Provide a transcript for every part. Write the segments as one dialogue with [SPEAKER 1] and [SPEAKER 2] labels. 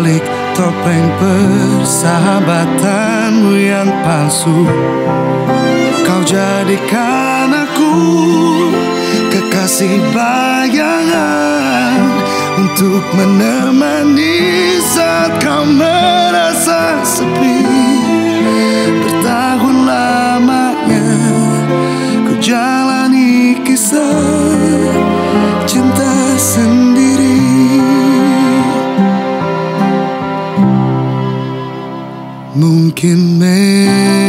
[SPEAKER 1] balik topeng persahabatanmu yang palsu. Kau jadikan aku kekasih bayangan Untuk menemani saat kau merasa sepi. Bertahun lamanya ku jalani kisah cinta sendiri. Mungkin memang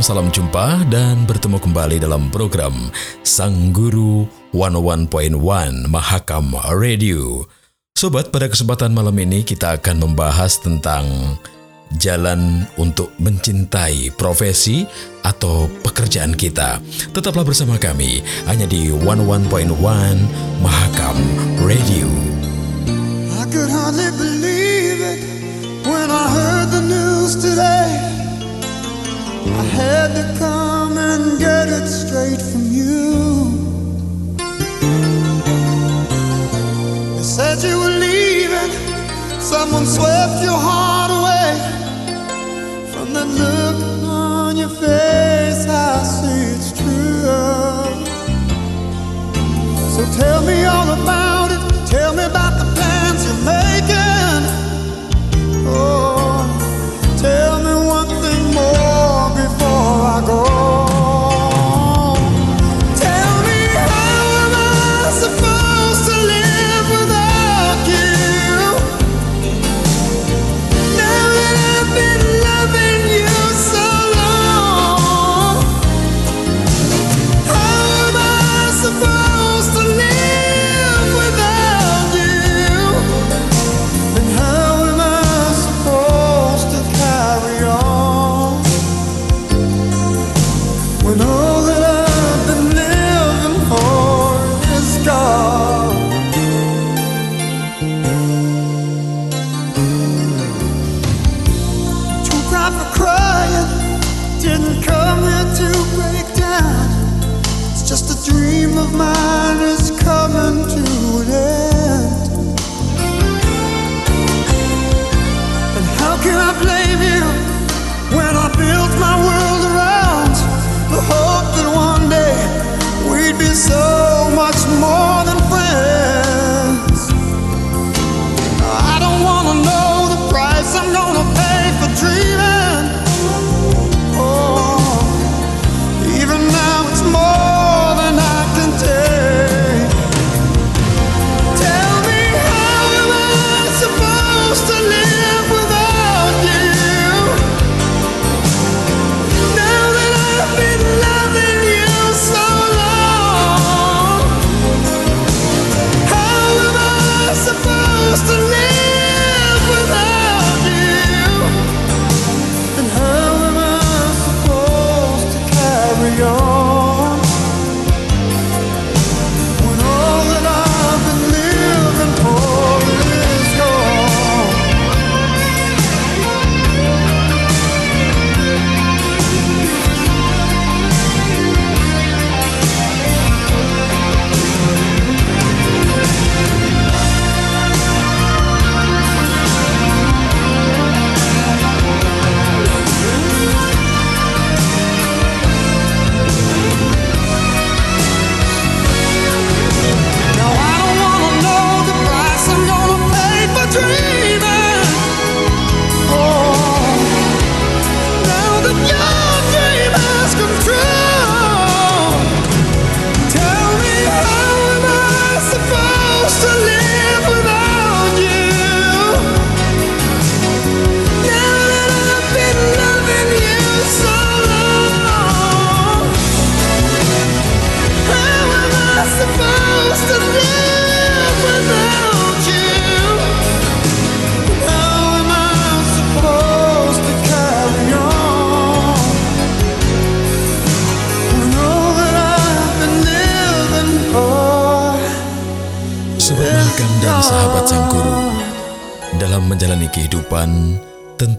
[SPEAKER 2] salam jumpa dan bertemu kembali dalam program Sang Guru 101.1 Mahakam Radio. Sobat, pada kesempatan malam ini kita akan membahas tentang jalan untuk mencintai profesi atau pekerjaan kita. Tetaplah bersama kami hanya di 101.1 Mahakam Radio. I could hardly believe it when I heard the news today.
[SPEAKER 3] I had to come and get it straight from you. They said you were leaving, someone swept your heart away. From look on your face, I see it's true. So tell me all about it, tell me
[SPEAKER 4] about the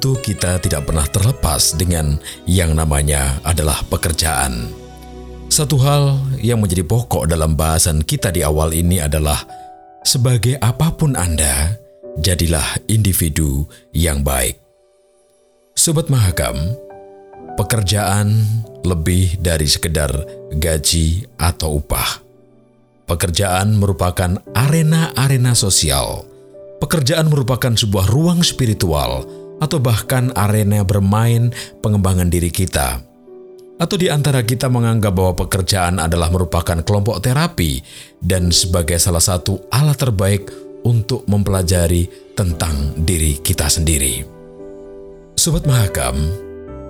[SPEAKER 4] tentu kita tidak pernah terlepas dengan yang namanya adalah pekerjaan. Satu hal yang menjadi pokok dalam bahasan kita di awal ini adalah sebagai apa pun Anda, jadilah individu yang baik. Sobat Mahakam, pekerjaan lebih dari sekedar gaji atau upah. Pekerjaan merupakan arena-arena sosial. Pekerjaan merupakan sebuah ruang spiritual atau bahkan arena bermain pengembangan diri kita. Atau di antara kita menganggap bahwa pekerjaan adalah merupakan kelompok terapi dan sebagai salah satu alat terbaik untuk mempelajari tentang diri kita sendiri. Sobat Mahakam,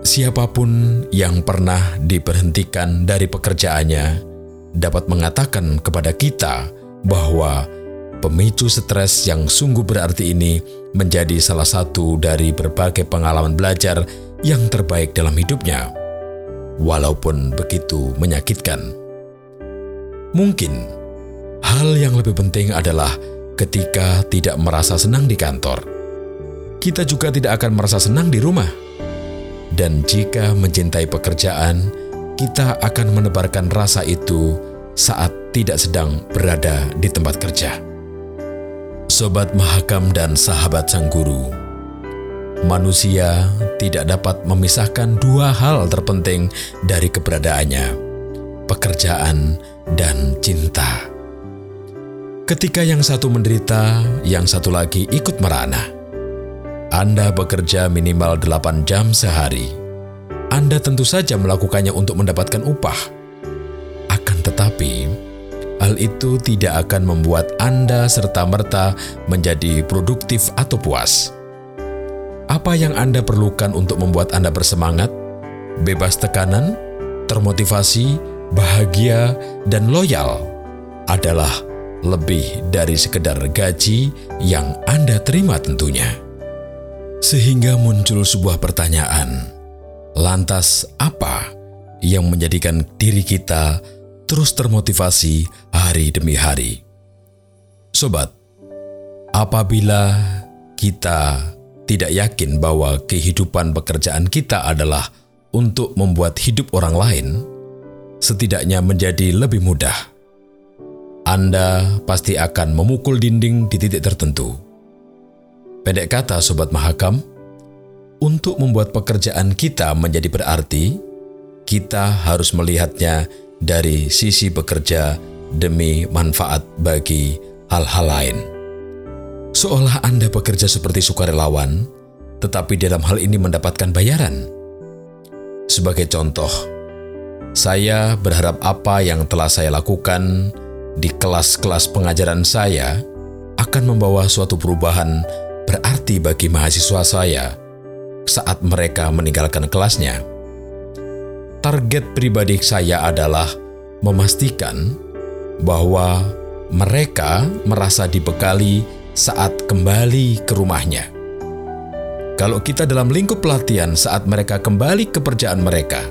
[SPEAKER 4] siapa pun yang pernah diberhentikan dari pekerjaannya dapat mengatakan kepada kita bahwa pemicu stres yang sungguh berarti ini menjadi salah satu dari berbagai pengalaman belajar yang terbaik dalam hidupnya, walaupun begitu menyakitkan. Mungkin hal yang lebih penting adalah ketika tidak merasa senang di kantor, kita juga tidak akan merasa senang di rumah. Dan jika mencintai pekerjaan, kita akan menebarkan rasa itu saat tidak sedang berada di tempat kerja.
[SPEAKER 2] Sobat Mahakam dan sahabat Sang Guru, manusia tidak dapat memisahkan dua hal terpenting dari keberadaannya, pekerjaan dan cinta. Ketika yang satu menderita, yang satu lagi ikut merana. Anda bekerja minimal 8 jam sehari. Anda tentu saja melakukannya untuk mendapatkan upah. Akan tetapi, hal itu tidak akan membuat Anda serta-merta menjadi produktif atau puas. Apa yang Anda perlukan untuk membuat Anda bersemangat, bebas tekanan, termotivasi, bahagia, dan loyal adalah lebih dari sekedar gaji yang Anda terima tentunya. Sehingga muncul sebuah pertanyaan, lantas apa yang menjadikan diri kita terus termotivasi hari demi hari. Sobat, apabila kita tidak yakin bahwa kehidupan pekerjaan kita adalah untuk membuat hidup orang lain, setidaknya menjadi lebih mudah. Anda pasti akan memukul dinding di titik tertentu. Pendek kata, Sobat Mahakam, untuk membuat pekerjaan kita menjadi berarti, kita harus melihatnya dari sisi bekerja demi manfaat bagi hal-hal lain. Seolah Anda bekerja seperti sukarelawan, tetapi dalam hal ini mendapatkan bayaran. Sebagai contoh, saya berharap apa yang telah saya lakukan di kelas-kelas pengajaran saya akan membawa suatu perubahan berarti bagi mahasiswa saya saat mereka meninggalkan kelasnya target pribadi saya adalah memastikan bahwa mereka merasa dibekali saat kembali ke rumahnya. Kalau kita dalam lingkup pelatihan saat mereka kembali ke pekerjaan mereka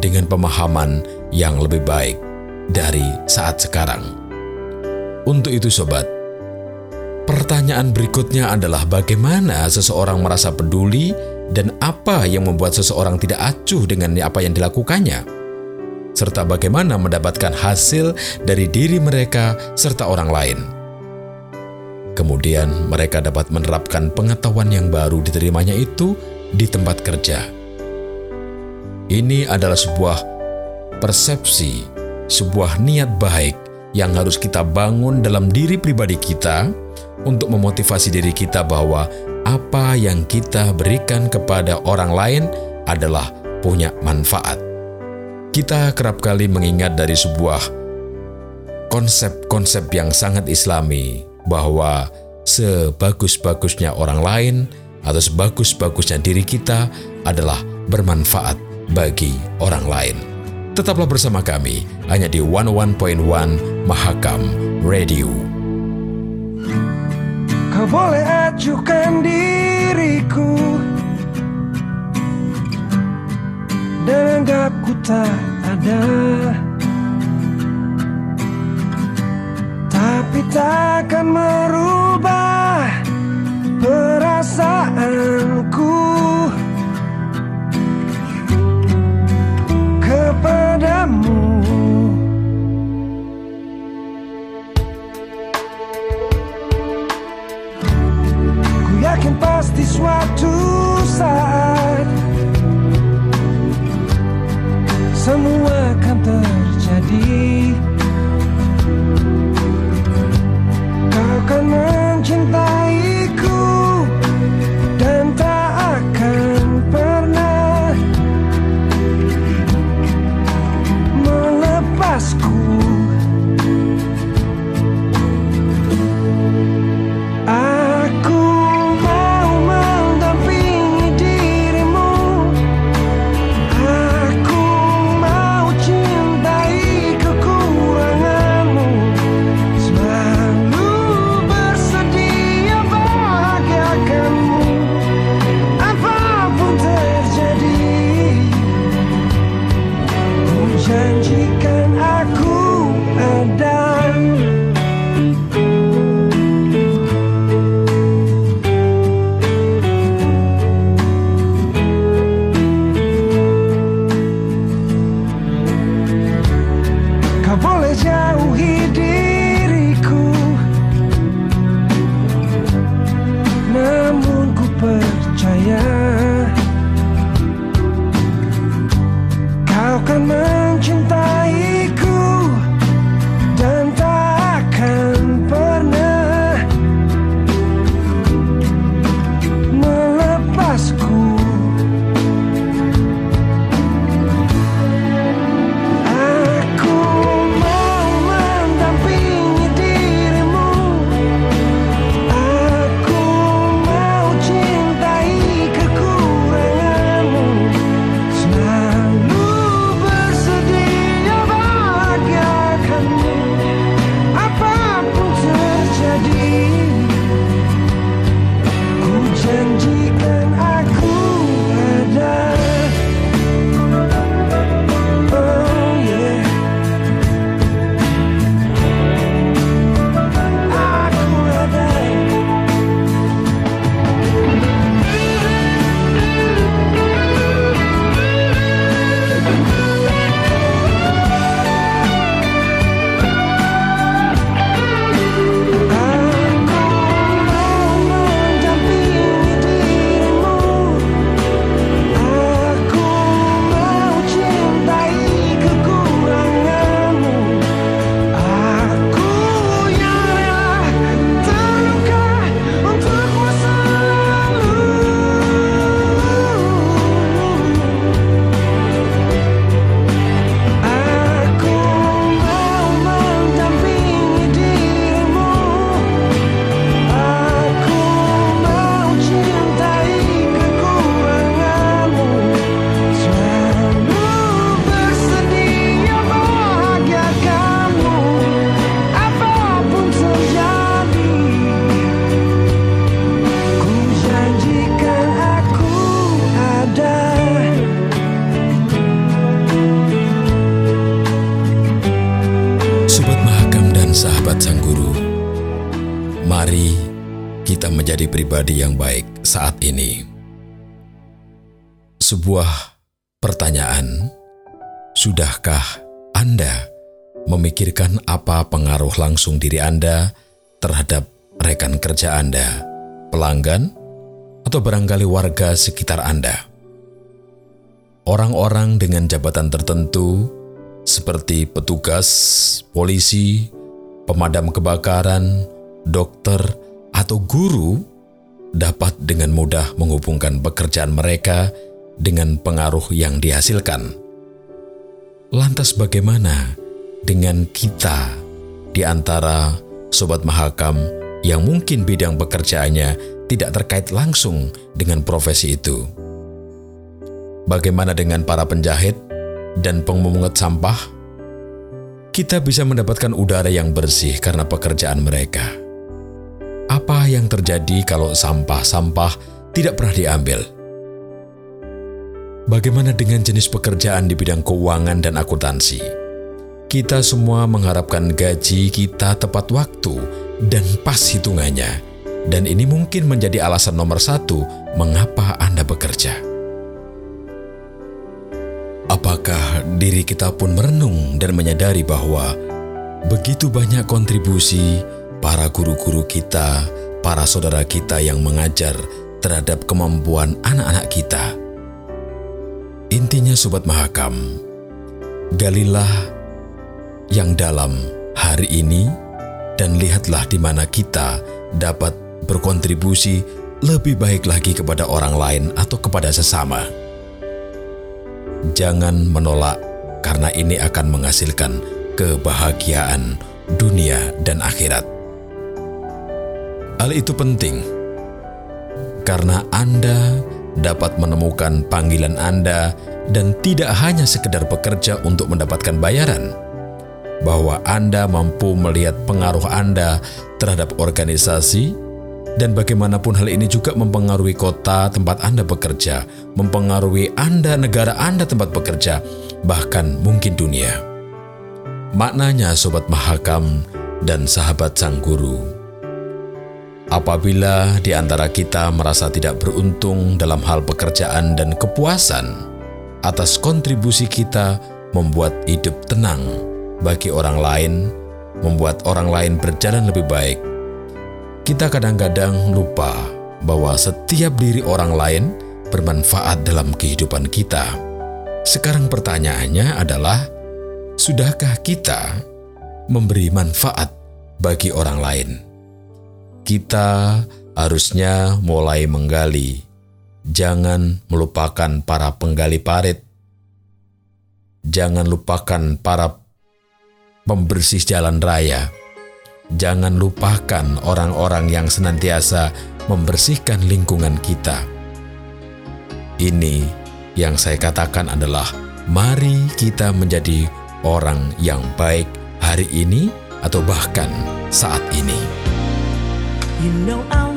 [SPEAKER 2] dengan pemahaman yang lebih baik dari saat sekarang. Untuk itu sobat, pertanyaan berikutnya adalah bagaimana seseorang merasa peduli dan apa yang membuat seseorang tidak acuh dengan apa yang dilakukannya, serta bagaimana mendapatkan hasil dari diri mereka serta orang lain. Kemudian, mereka dapat menerapkan pengetahuan yang baru diterimanya itu di tempat kerja. Ini adalah sebuah persepsi, sebuah niat baik yang harus kita bangun dalam diri pribadi kita untuk memotivasi diri kita bahwa apa yang kita berikan kepada orang lain adalah punya manfaat. Kita kerap kali mengingat dari sebuah konsep-konsep yang sangat islami bahwa sebagus-bagusnya orang lain atau sebagus-bagusnya diri kita adalah bermanfaat bagi orang lain. Tetaplah bersama kami hanya di 101.1 Mahakam Radio.
[SPEAKER 5] Boleh ajukan diriku. Dan anggapku tak ada. Tapi takkan merubah pasti suatu
[SPEAKER 2] pribadi yang baik saat ini? Sebuah pertanyaan, sudahkah Anda memikirkan apa pengaruh langsung diri Anda terhadap rekan kerja Anda, pelanggan, atau barangkali warga sekitar Anda? Orang-orang dengan jabatan tertentu seperti petugas, polisi, pemadam kebakaran, dokter, atau guru dapat dengan mudah menghubungkan pekerjaan mereka dengan pengaruh yang dihasilkan. Lantas bagaimana dengan kita di antara sobat mahakam yang mungkin bidang pekerjaannya tidak terkait langsung dengan profesi itu? Bagaimana dengan para penjahit dan pemungut sampah? Kita bisa mendapatkan udara yang bersih karena pekerjaan mereka. Apa yang terjadi kalau sampah-sampah tidak pernah diambil? Bagaimana dengan jenis pekerjaan di bidang keuangan dan akuntansi? Kita semua mengharapkan gaji kita tepat waktu dan pas hitungannya, dan ini mungkin menjadi alasan nomor satu mengapa Anda bekerja. Apakah diri kita pun merenung dan menyadari bahwa begitu banyak kontribusi para guru-guru kita, para saudara kita yang mengajar terhadap kemampuan anak-anak kita? Intinya Sobat Mahakam, galilah yang dalam hari ini dan lihatlah di mana kita dapat berkontribusi lebih baik lagi kepada orang lain atau kepada sesama. Jangan menolak karena ini akan menghasilkan kebahagiaan dunia dan akhirat. Hal itu penting karena Anda dapat menemukan panggilan Anda dan tidak hanya sekedar bekerja untuk mendapatkan bayaran, bahwa Anda mampu melihat pengaruh Anda terhadap organisasi dan bagaimanapun hal ini juga mempengaruhi kota tempat Anda bekerja, mempengaruhi Anda negara Anda tempat bekerja, bahkan mungkin dunia. Maknanya Sobat Mahakam dan sahabat Sang Guru, Apabila di antara kita merasa tidak beruntung dalam hal pekerjaan dan kepuasan atas kontribusi kita membuat hidup tenang bagi orang lain, membuat orang lain berjalan lebih baik, kita kadang-kadang lupa bahwa setiap diri orang lain bermanfaat dalam kehidupan kita. Sekarang pertanyaannya adalah, sudahkah kita memberi manfaat bagi orang lain? Kita harusnya mulai menggali. Jangan melupakan para penggali parit. Jangan lupakan para pembersih jalan raya. Jangan lupakan orang-orang yang senantiasa membersihkan lingkungan kita. Ini yang saya katakan adalah mari kita menjadi orang yang baik hari ini atau bahkan saat ini.
[SPEAKER 6] You know I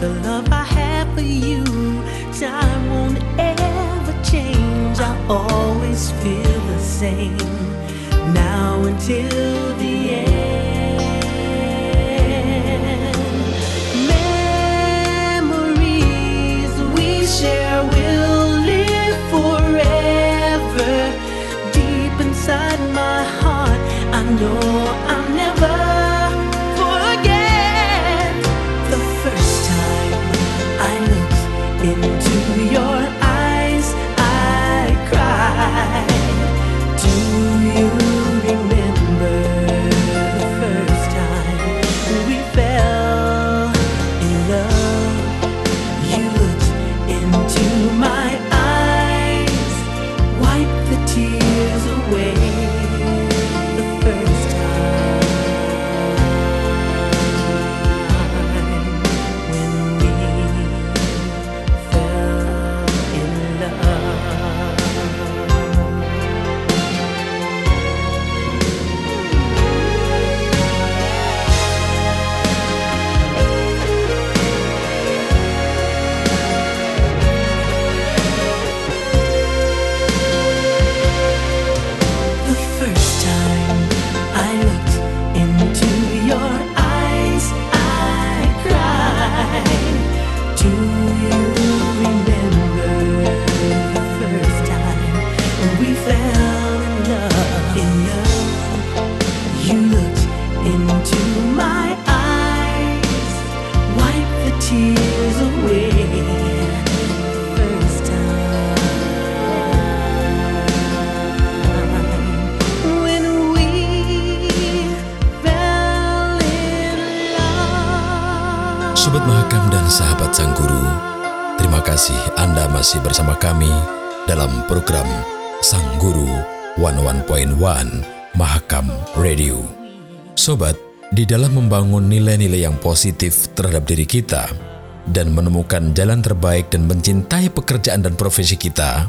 [SPEAKER 6] the love I have for you. Time won't ever change. I always feel the same. Now until
[SPEAKER 2] Sang Guru 101.1 Mahakam Radio. Sobat, di dalam membangun nilai-nilai yang positif terhadap diri kita dan menemukan jalan terbaik dan mencintai pekerjaan dan profesi kita,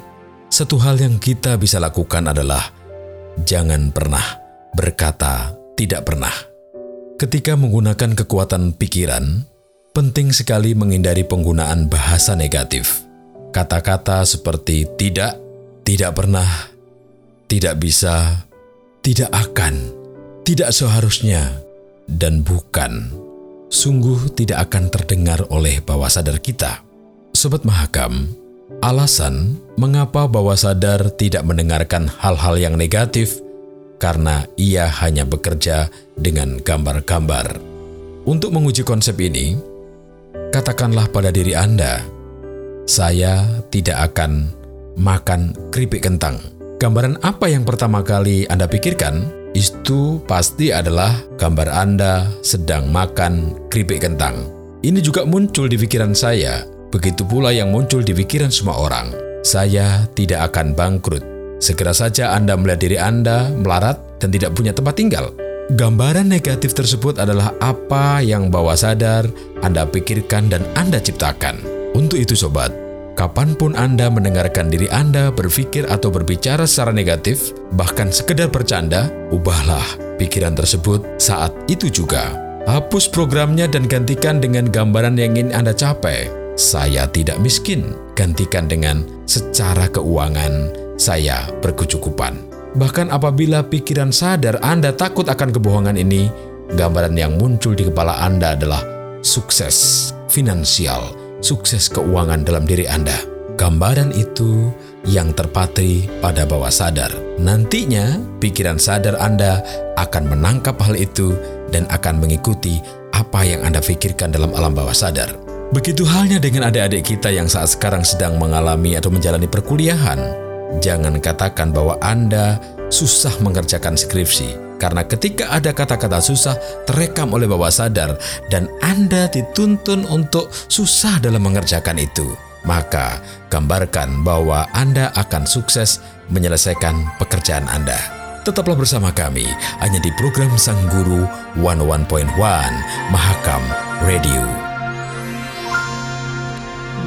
[SPEAKER 2] satu hal yang kita bisa lakukan adalah jangan pernah berkata tidak pernah. Ketika menggunakan kekuatan pikiran, penting sekali menghindari penggunaan bahasa negatif. Kata-kata seperti tidak, tidak pernah, tidak bisa, tidak akan, tidak seharusnya, dan bukan, sungguh tidak akan terdengar oleh bawah sadar kita. Sobat Mahakam, alasan mengapa bawah sadar tidak mendengarkan hal-hal yang negatif karena ia hanya bekerja dengan gambar-gambar. Untuk menguji konsep ini, katakanlah pada diri Anda, saya tidak akan makan keripik kentang. Gambaran apa yang pertama kali Anda pikirkan? Itu pasti adalah gambar Anda sedang makan keripik kentang. Ini juga muncul di pikiran saya, begitu pula yang muncul di pikiran semua orang. Saya tidak akan bangkrut. Segera saja Anda melihat diri Anda melarat dan tidak punya tempat tinggal. Gambaran negatif tersebut adalah apa yang bawah sadar Anda pikirkan dan Anda ciptakan. Untuk itu sobat, kapan pun Anda mendengarkan diri Anda berpikir atau berbicara secara negatif, bahkan sekedar bercanda, ubahlah pikiran tersebut saat itu juga. Hapus programnya dan gantikan dengan gambaran yang ingin Anda capai. Saya tidak miskin, gantikan dengan secara keuangan saya berkecukupan. Bahkan apabila pikiran sadar Anda takut akan kebohongan ini, gambaran yang muncul di kepala Anda adalah sukses finansial, sukses keuangan dalam diri Anda. Gambaran itu yang terpatri pada bawah sadar. Nantinya, pikiran sadar Anda akan menangkap hal itu dan akan mengikuti apa yang Anda pikirkan dalam alam bawah sadar. Begitu halnya dengan adik-adik kita yang saat sekarang sedang mengalami atau menjalani perkuliahan. Jangan katakan bahwa Anda susah mengerjakan skripsi, karena ketika ada kata-kata susah terekam oleh bawah sadar dan Anda dituntun untuk susah dalam mengerjakan itu, maka gambarkan bahwa Anda akan sukses menyelesaikan pekerjaan Anda. Tetaplah bersama kami hanya di program Sang Guru 101.1 Mahakam Radio.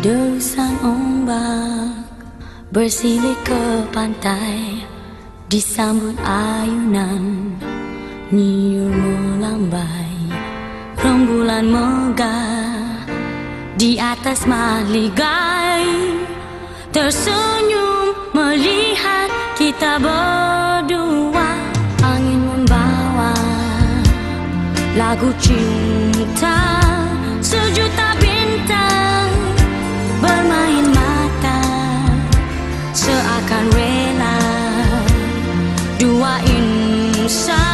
[SPEAKER 7] Derusan ombak bersilih ke pantai Disambut ayunan Niur melambai Rembulan megah di atas maligai tersenyum melihat kita berdua. Angin membawa lagu cinta sejuta bintang bermain mata seakan rela
[SPEAKER 2] shine.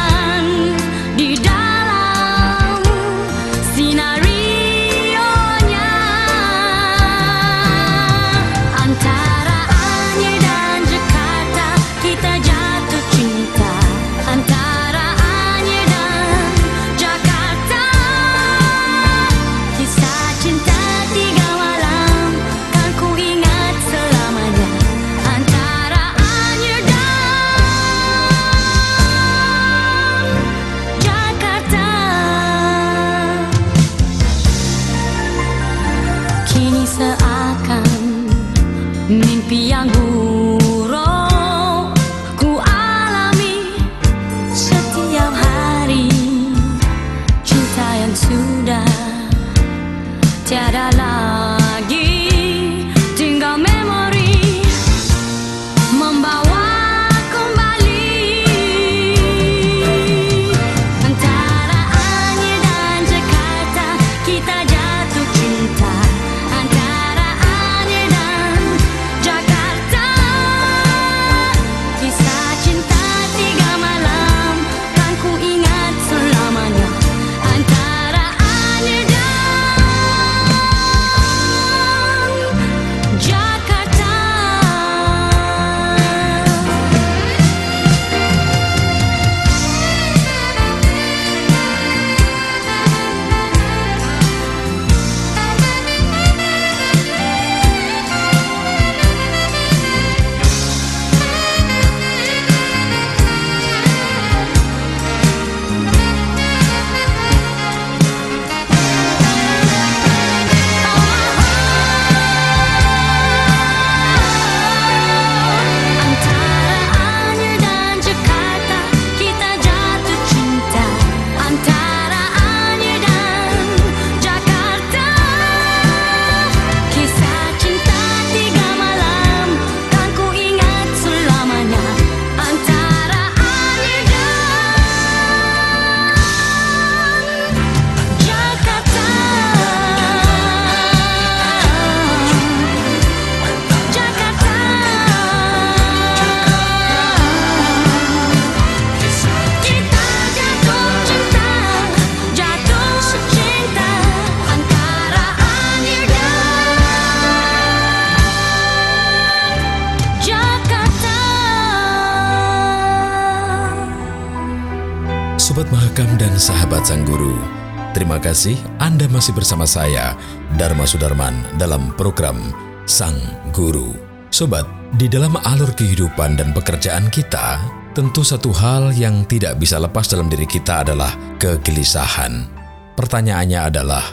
[SPEAKER 2] Kasih Anda masih bersama saya, Dharma Sudarman, dalam program Sang Guru. Sobat, di dalam alur kehidupan dan pekerjaan kita, tentu satu hal yang tidak bisa lepas dalam diri kita adalah kegelisahan. Pertanyaannya adalah,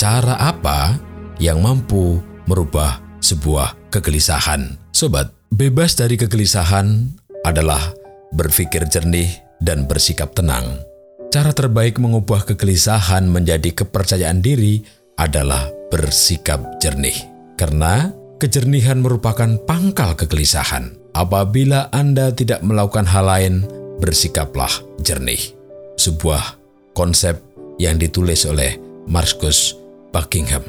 [SPEAKER 2] cara apa yang mampu merubah sebuah kegelisahan? Sobat, bebas dari kegelisahan adalah berpikir jernih dan bersikap tenang. Cara terbaik mengubah kegelisahan menjadi kepercayaan diri adalah bersikap jernih. Karena kejernihan merupakan pangkal kegelisahan. Apabila Anda tidak melakukan hal lain, bersikaplah jernih. Sebuah konsep yang ditulis oleh Marcus Buckingham.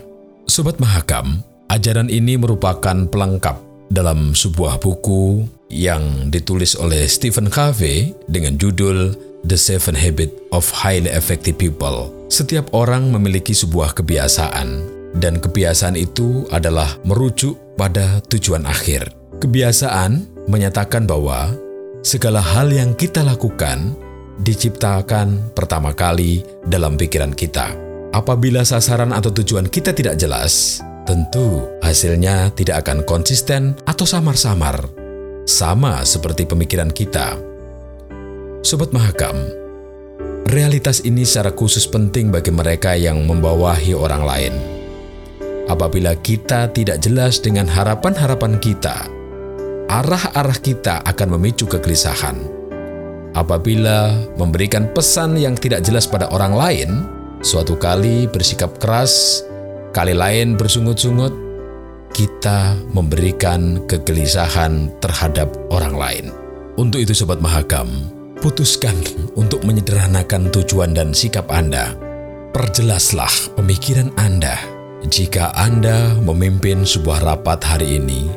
[SPEAKER 2] Sobat Mahakam, ajaran ini merupakan pelengkap dalam sebuah buku yang ditulis oleh Stephen Covey dengan judul The Seven Habits of Highly Effective People. Setiap orang memiliki sebuah kebiasaan, dan kebiasaan itu adalah merujuk pada tujuan akhir. Kebiasaan menyatakan bahwa segala hal yang kita lakukan diciptakan pertama kali dalam pikiran kita. Apabila sasaran atau tujuan kita tidak jelas, tentu hasilnya tidak akan konsisten atau samar-samar, sama seperti pemikiran kita. Sobat Mahakam, realitas ini secara khusus penting bagi mereka yang membawahi orang lain. Apabila kita tidak jelas dengan harapan-harapan kita, arah-arah kita akan memicu kegelisahan. Apabila memberikan pesan yang tidak jelas pada orang lain, suatu kali bersikap keras kali lain bersungut-sungut, kita memberikan kegelisahan terhadap orang lain. Untuk itu Sobat Mahakam, putuskan untuk menyederhanakan tujuan dan sikap Anda. Perjelaslah pemikiran Anda. Jika Anda memimpin sebuah rapat hari ini,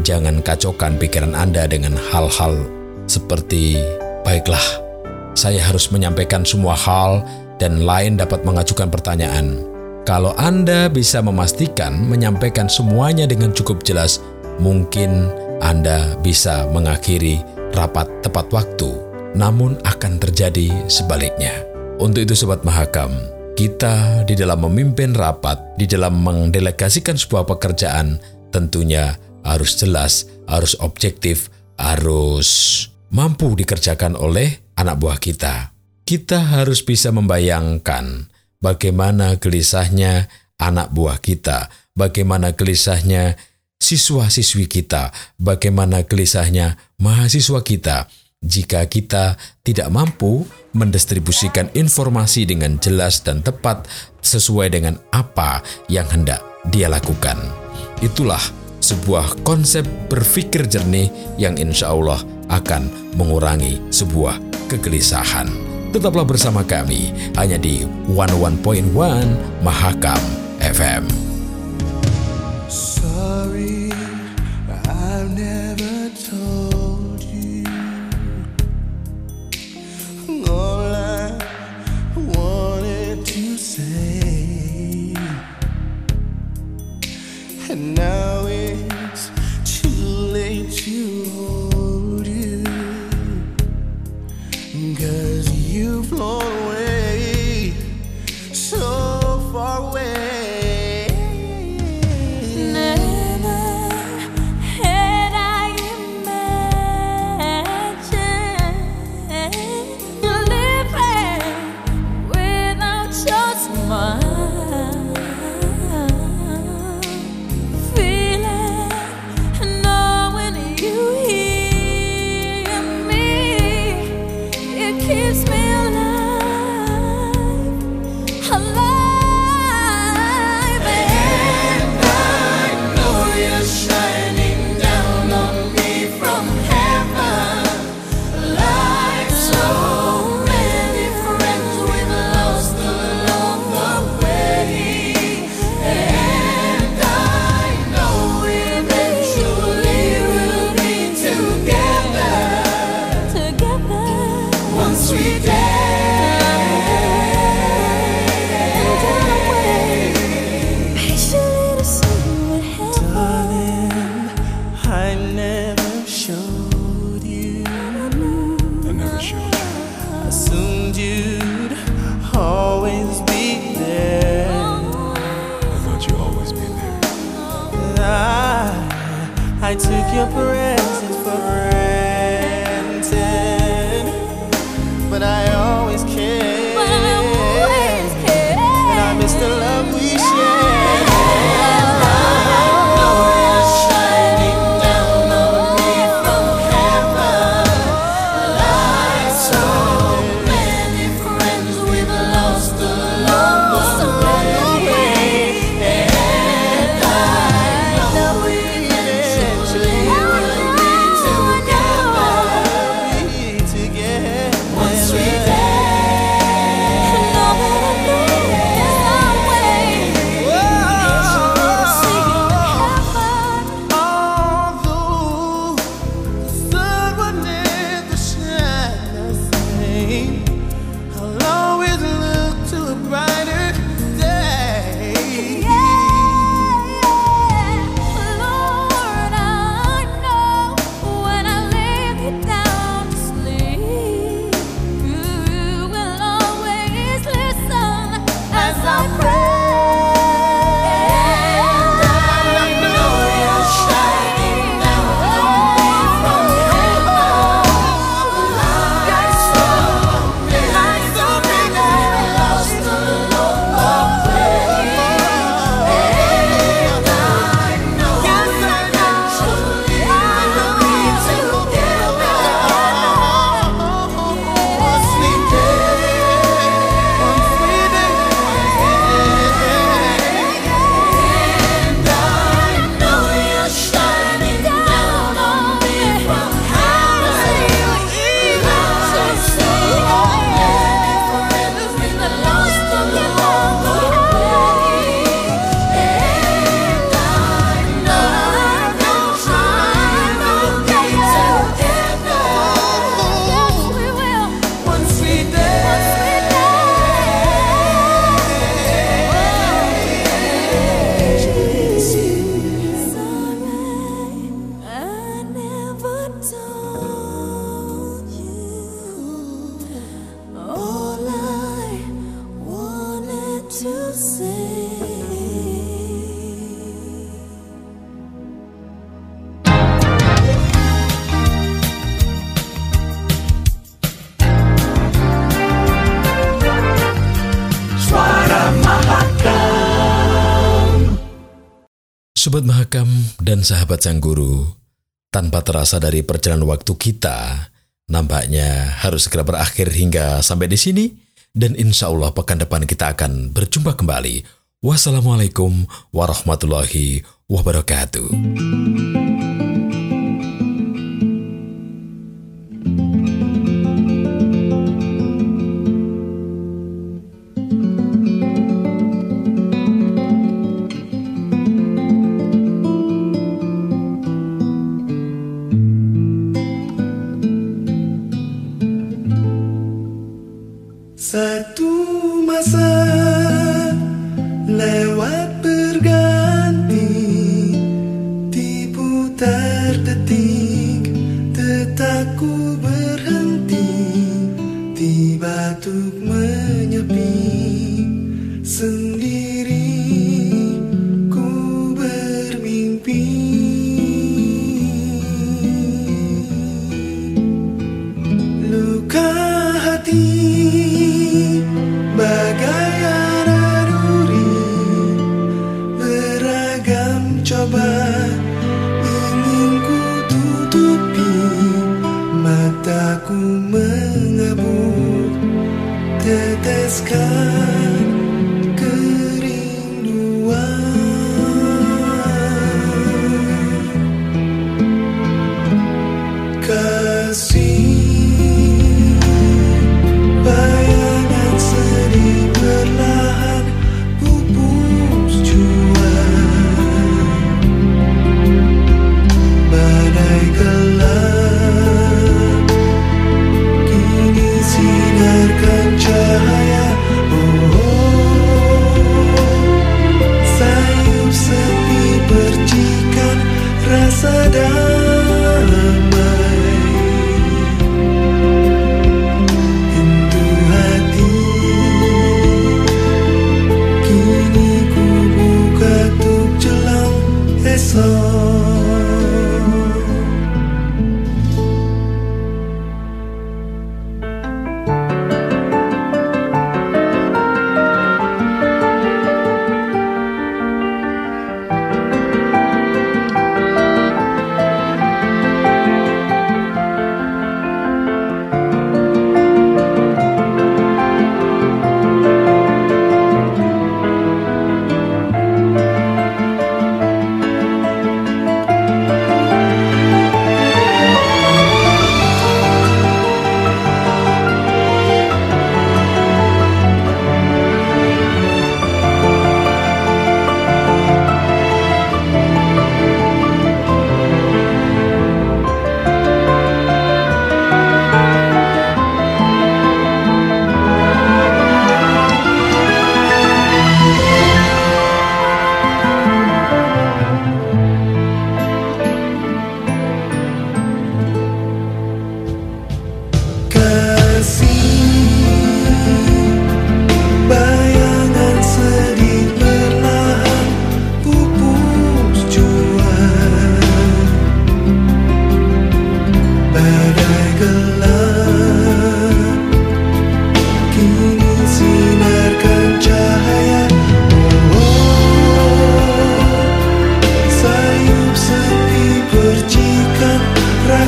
[SPEAKER 2] jangan kacaukan pikiran Anda dengan hal-hal seperti, baiklah, saya harus menyampaikan semua hal dan lain dapat mengajukan pertanyaan. Kalau Anda bisa memastikan menyampaikan semuanya dengan cukup jelas, mungkin Anda bisa mengakhiri rapat tepat waktu. Namun akan terjadi sebaliknya. Untuk itu Sobat Mahakam, kita di dalam memimpin rapat, di dalam mendelegasikan sebuah pekerjaan, tentunya harus jelas, harus objektif, harus mampu dikerjakan oleh anak buah kita. Kita harus bisa membayangkan bagaimana gelisahnya anak buah kita, bagaimana gelisahnya siswa-siswi kita, bagaimana gelisahnya mahasiswa kita jika kita tidak mampu mendistribusikan informasi dengan jelas dan tepat sesuai dengan apa yang hendak dia lakukan. Itulah sebuah konsep berpikir jernih yang insya Allah akan mengurangi sebuah kegelisahan. Tetaplah bersama kami hanya di 11.1 Mahakam FM.
[SPEAKER 4] Sorry, I've never
[SPEAKER 8] Oh. rekam dan sahabat sang guru, tanpa terasa dari perjalanan waktu kita, nampaknya harus segera berakhir hingga sampai di sini. Dan insya Allah pekan depan kita akan berjumpa kembali. Wassalamualaikum warahmatullahi wabarakatuh.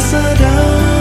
[SPEAKER 9] sedang